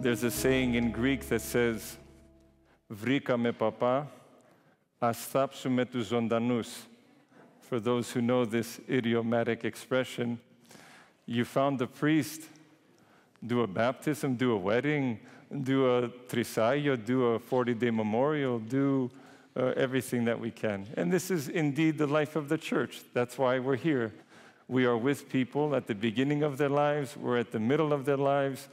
There's a saying in Greek that says, Βρήκαμε παπά, ας θάψουμε τους ζωντανούς. For those who know this idiomatic expression, you found a priest, do a baptism, do a wedding, do a trisaio, do a 40 day memorial, do uh, everything that we can. And this is indeed the life of the church. That's why we're here. We are with people at the beginning of their lives, we're at the middle of their lives,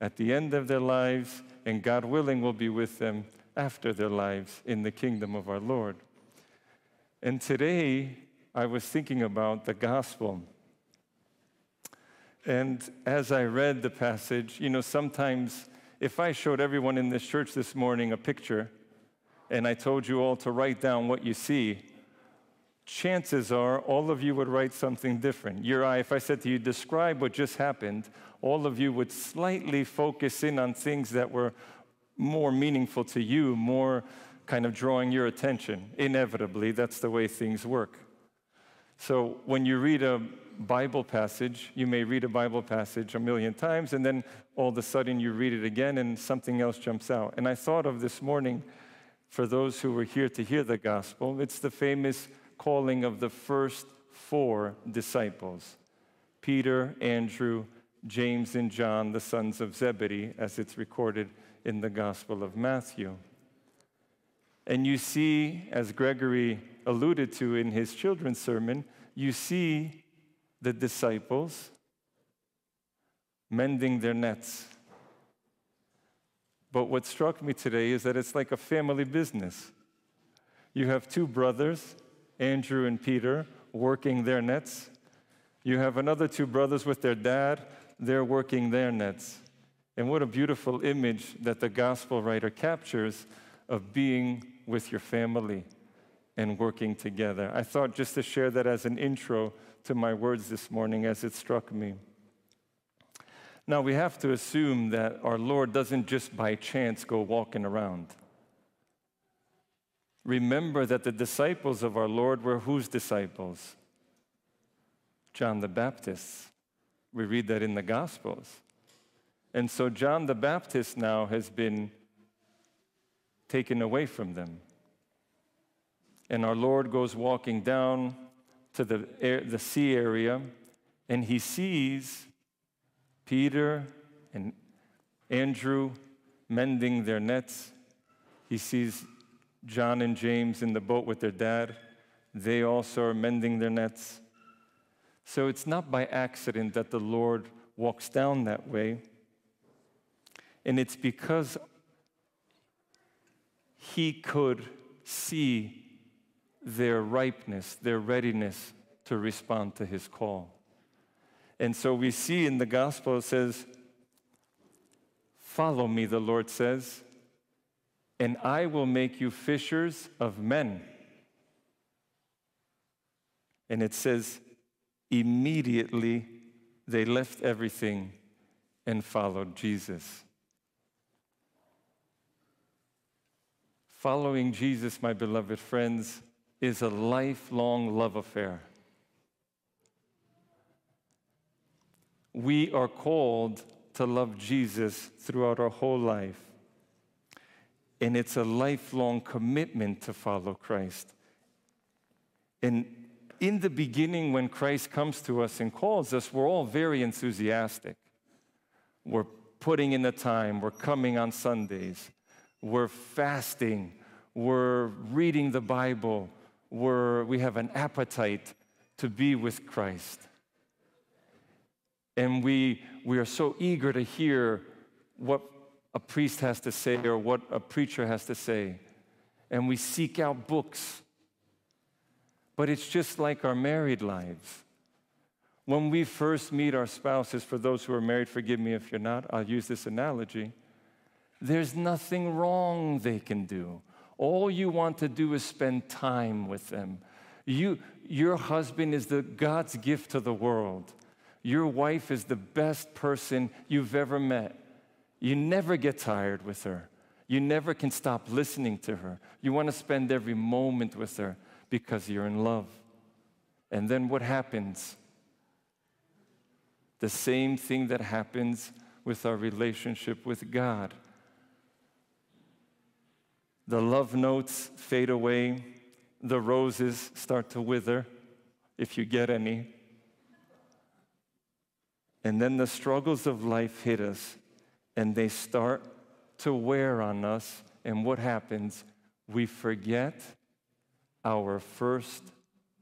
at the end of their lives, and God willing, will be with them after their lives in the kingdom of our Lord. And today, I was thinking about the gospel. And as I read the passage, you know, sometimes if I showed everyone in this church this morning a picture and I told you all to write down what you see, chances are all of you would write something different. Your eye, if I said to you, describe what just happened, all of you would slightly focus in on things that were more meaningful to you, more kind of drawing your attention. Inevitably, that's the way things work. So when you read a Bible passage, you may read a Bible passage a million times, and then all of a sudden you read it again and something else jumps out. And I thought of this morning, for those who were here to hear the gospel, it's the famous calling of the first four disciples Peter, Andrew, James, and John, the sons of Zebedee, as it's recorded in the Gospel of Matthew. And you see, as Gregory alluded to in his children's sermon, you see the disciples mending their nets. But what struck me today is that it's like a family business. You have two brothers, Andrew and Peter, working their nets. You have another two brothers with their dad, they're working their nets. And what a beautiful image that the gospel writer captures of being with your family and working together. I thought just to share that as an intro to my words this morning as it struck me. Now, we have to assume that our Lord doesn't just by chance go walking around. Remember that the disciples of our Lord were whose disciples? John the Baptist. We read that in the Gospels. And so John the Baptist now has been taken away from them. And our Lord goes walking down to the, air, the sea area, and he sees Peter and Andrew mending their nets. He sees John and James in the boat with their dad. They also are mending their nets. So it's not by accident that the Lord walks down that way. And it's because he could see their ripeness, their readiness to respond to his call. And so we see in the gospel, it says, Follow me, the Lord says, and I will make you fishers of men. And it says, immediately they left everything and followed Jesus. Following Jesus, my beloved friends, is a lifelong love affair. We are called to love Jesus throughout our whole life. And it's a lifelong commitment to follow Christ. And in the beginning, when Christ comes to us and calls us, we're all very enthusiastic. We're putting in the time, we're coming on Sundays, we're fasting, we're reading the Bible, we're, we have an appetite to be with Christ. And we, we are so eager to hear what a priest has to say or what a preacher has to say. And we seek out books. But it's just like our married lives. When we first meet our spouses, for those who are married, forgive me if you're not, I'll use this analogy. There's nothing wrong they can do. All you want to do is spend time with them. You, your husband is the God's gift to the world. Your wife is the best person you've ever met. You never get tired with her. You never can stop listening to her. You want to spend every moment with her because you're in love. And then what happens? The same thing that happens with our relationship with God. The love notes fade away, the roses start to wither, if you get any. And then the struggles of life hit us, and they start to wear on us. And what happens? We forget our first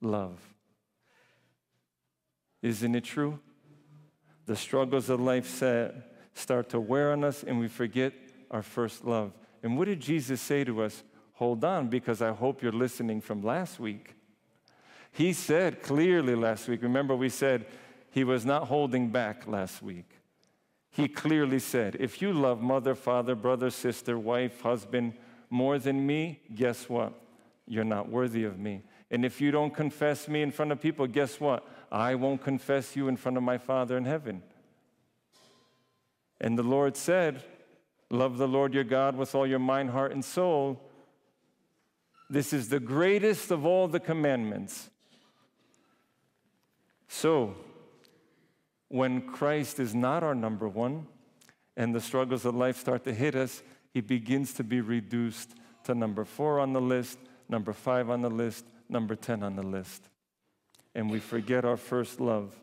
love. Isn't it true? The struggles of life start to wear on us, and we forget our first love. And what did Jesus say to us? Hold on, because I hope you're listening from last week. He said clearly last week, remember, we said he was not holding back last week. He clearly said, If you love mother, father, brother, sister, wife, husband more than me, guess what? You're not worthy of me. And if you don't confess me in front of people, guess what? I won't confess you in front of my Father in heaven. And the Lord said, Love the Lord your God with all your mind, heart, and soul. This is the greatest of all the commandments. So, when Christ is not our number one and the struggles of life start to hit us, he begins to be reduced to number four on the list, number five on the list, number 10 on the list. And we forget our first love.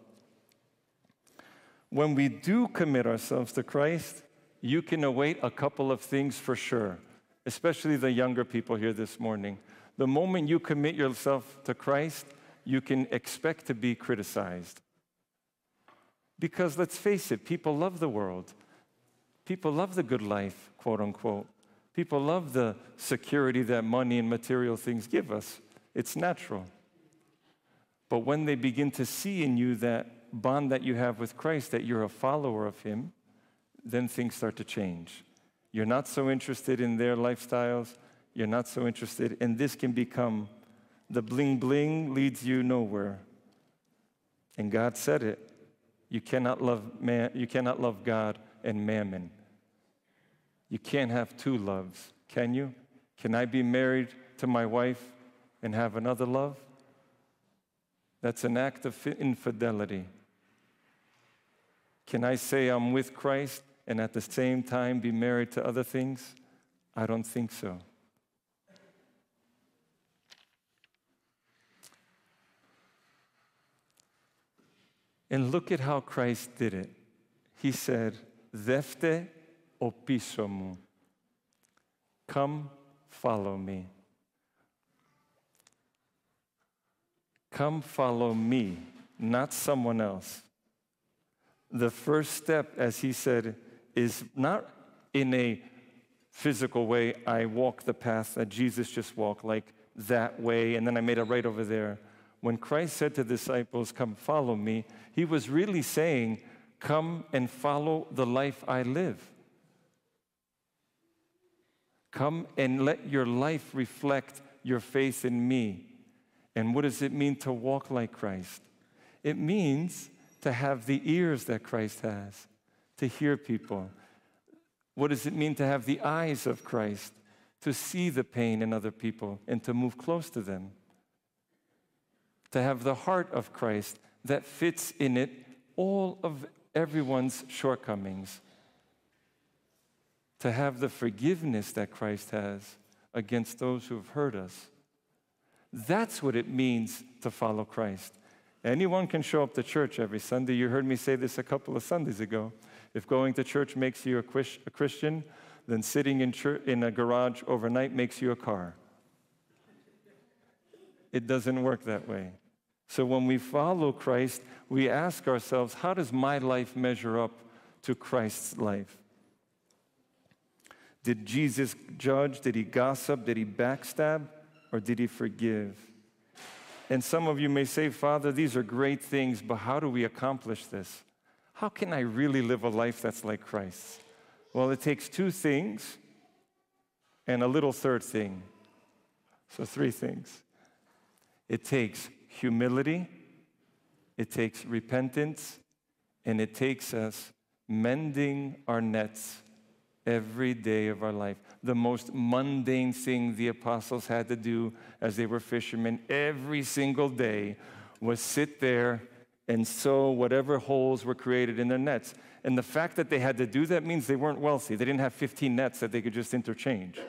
When we do commit ourselves to Christ, you can await a couple of things for sure, especially the younger people here this morning. The moment you commit yourself to Christ, you can expect to be criticized. Because let's face it, people love the world. People love the good life, quote unquote. People love the security that money and material things give us. It's natural. But when they begin to see in you that bond that you have with Christ, that you're a follower of Him, then things start to change. You're not so interested in their lifestyles. You're not so interested, and this can become the bling bling leads you nowhere. And God said it. You cannot love man, you cannot love God and mammon. You can't have two loves, can you? Can I be married to my wife and have another love? That's an act of infidelity. Can I say I'm with Christ and at the same time be married to other things? I don't think so. And look at how Christ did it. He said, Defte opisomu. Come, follow me. Come follow me, not someone else. The first step, as he said, is not in a physical way, I walk the path that Jesus just walked, like that way, and then I made a right over there. When Christ said to the disciples, Come follow me, he was really saying, Come and follow the life I live. Come and let your life reflect your faith in me. And what does it mean to walk like Christ? It means to have the ears that Christ has, to hear people. What does it mean to have the eyes of Christ, to see the pain in other people and to move close to them? To have the heart of Christ that fits in it all of everyone's shortcomings. To have the forgiveness that Christ has against those who have hurt us that's what it means to follow Christ. Anyone can show up to church every Sunday. You heard me say this a couple of Sundays ago. If going to church makes you a, Christian, then sitting in, church, in a garage overnight makes you a car. It doesn't work that way. So when we follow Christ, we ask ourselves, how does my life measure up to Christ's life? Did Jesus judge? Did he gossip? Did he backstab? or did he forgive? And some of you may say, Father, these are great things, but how do we accomplish this? How can I really live a life that's like Christ? Well, it takes two things and a little third thing. So, three things. It takes humility, it takes repentance, and it takes us mending our nets every day of our life. The most mundane thing the apostles had to do as they were fishermen every single day was sit there and sew whatever holes were created in their nets. And the fact that they had to do that means they weren't wealthy. They didn't have 15 nets that they could just interchange.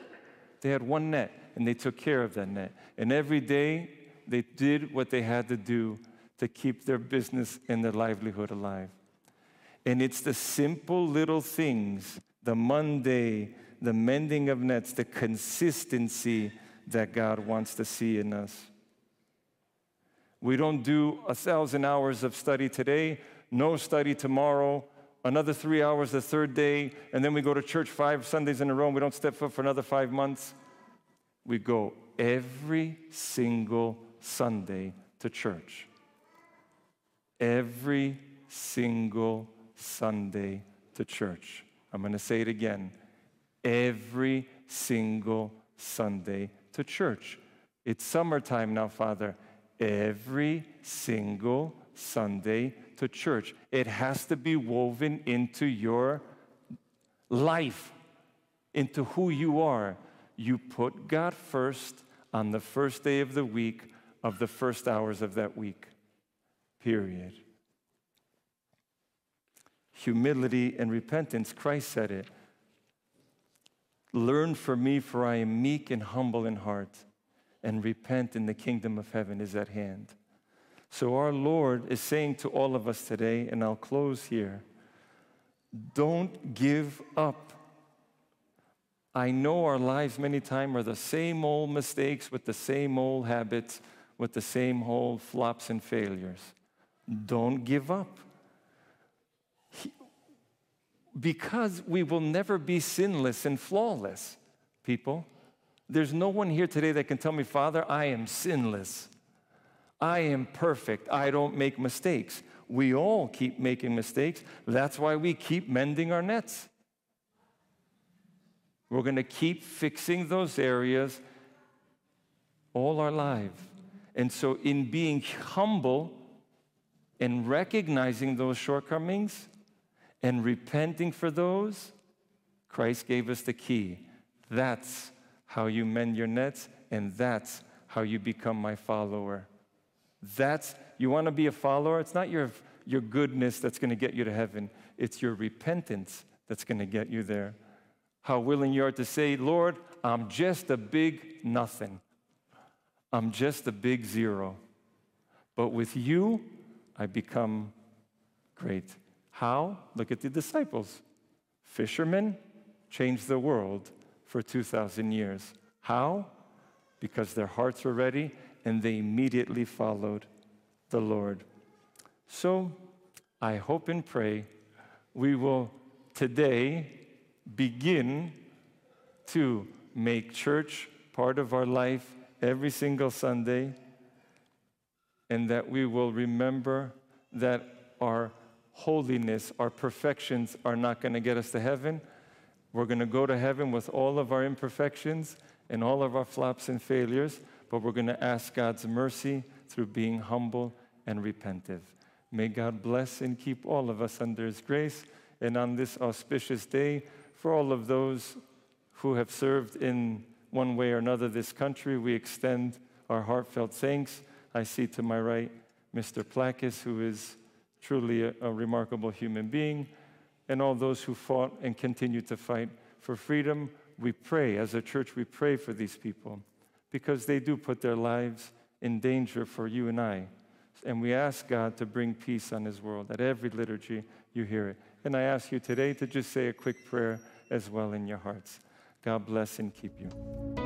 They had one net, and they took care of that net. And every day, they did what they had to do to keep their business and their livelihood alive. And it's the simple little things, the Monday, the mending of nets, the consistency that God wants to see in us. We don't do a thousand hours of study today, no study tomorrow, another three hours the third day, and then we go to church five Sundays in a row and we don't step foot for another five months. We go every single Sunday to church. Every single Sunday to church. I'm going to say it again. Every single Sunday to church. It's summertime now, Father. Every single Sunday to church. It has to be woven into your life, into who you are. You put God first on the first day of the week, of the first hours of that week. Period. Humility and repentance, Christ said it. Learn from me, for I am meek and humble in heart, and repent, and the kingdom of heaven is at hand. So, our Lord is saying to all of us today, and I'll close here don't give up. I know our lives many times are the same old mistakes with the same old habits, with the same old flops and failures. Don't give up because we will never be sinless and flawless, people. There's no one here today that can tell me, Father, I am sinless. I am perfect. I don't make mistakes. We all keep making mistakes. That's why we keep mending our nets. We're going to keep fixing those areas all our lives. And so, in being humble and recognizing those shortcomings, and repenting for those, Christ gave us the key. That's how you mend your nets, and that's how you become my follower. That's, you want to be a follower? It's not your, your goodness that's going to get you to heaven, it's your repentance that's going to get you there. How willing you are to say, Lord, I'm just a big nothing. I'm just a big zero. But with you, I become great. How? Look at the disciples. Fishermen changed the world for 2,000 years. How? Because their hearts were ready and they immediately followed the Lord. So I hope and pray we will today begin to make church part of our life every single Sunday, and that we will remember that our holiness, our perfections are not going to get us to heaven. We're going to go to heaven with all of our imperfections and all of our flops and failures, but we're going to ask God's mercy through being humble and repentive. May God bless and keep all of us under His grace. And on this auspicious day, for all of those who have served in one way or another this country, we extend our heartfelt thanks. I see to my right Mr. Plakis, who is truly a, a remarkable human being, and all those who fought and continue to fight for freedom. We pray, as a church, we pray for these people because they do put their lives in danger for you and I. And we ask God to bring peace on His world. At every liturgy, you hear it. And I ask you today to just say a quick prayer as well in your hearts. God bless and keep you.